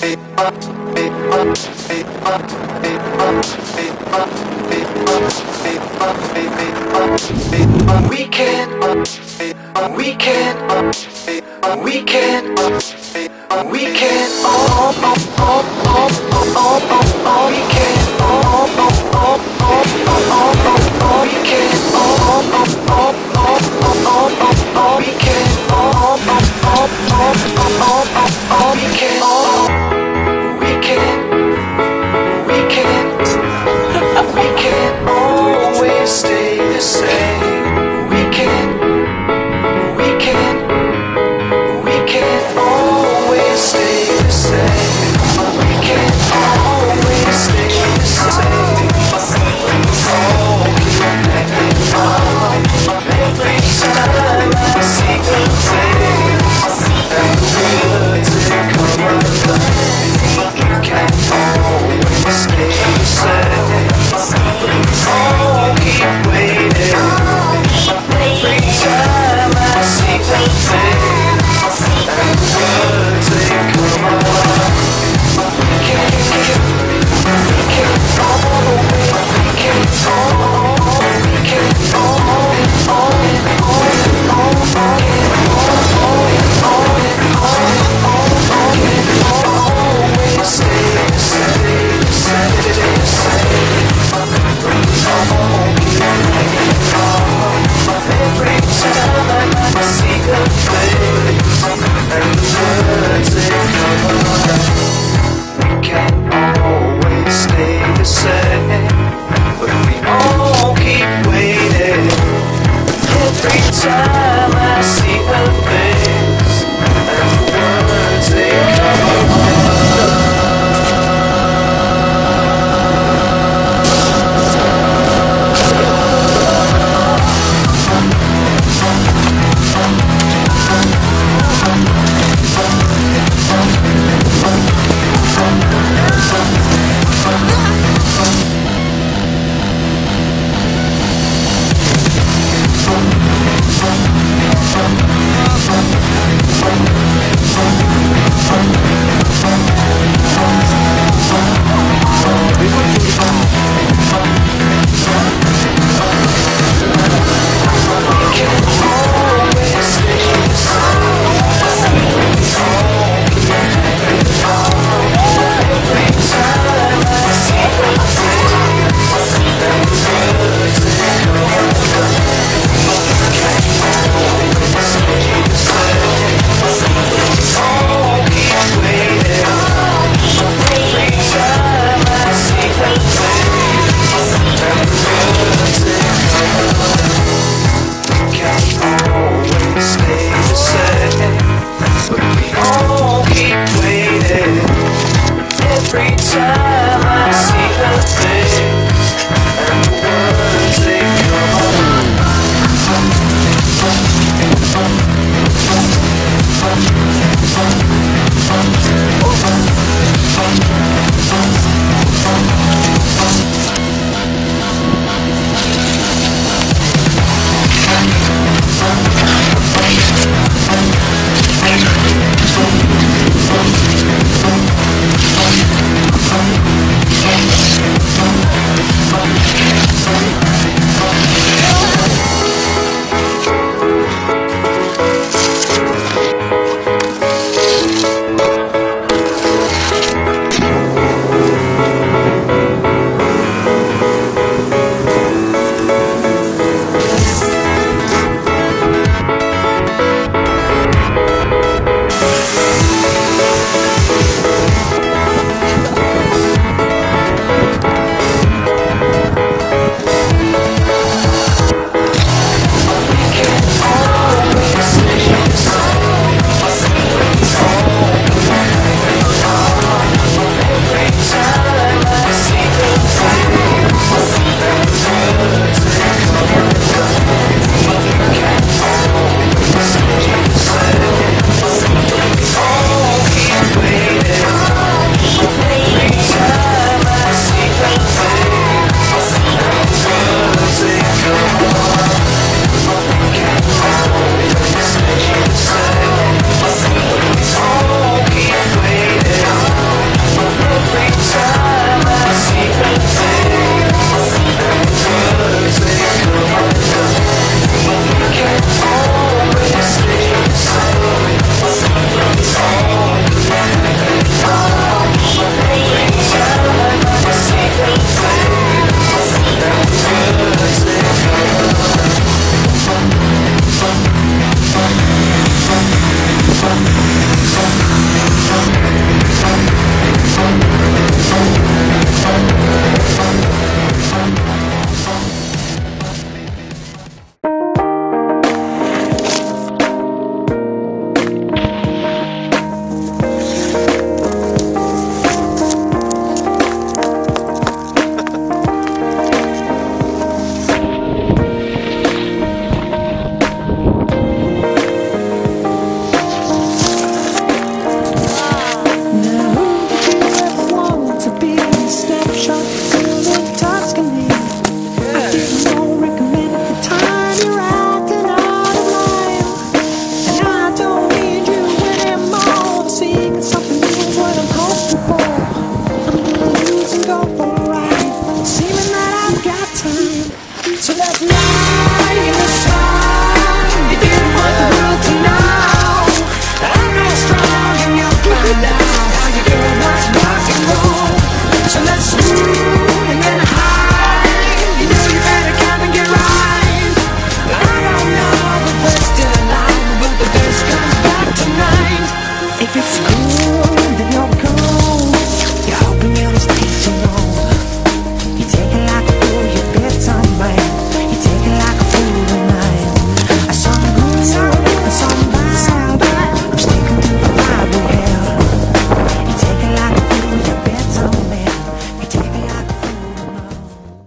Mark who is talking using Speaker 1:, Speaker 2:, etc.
Speaker 1: We can, it's good.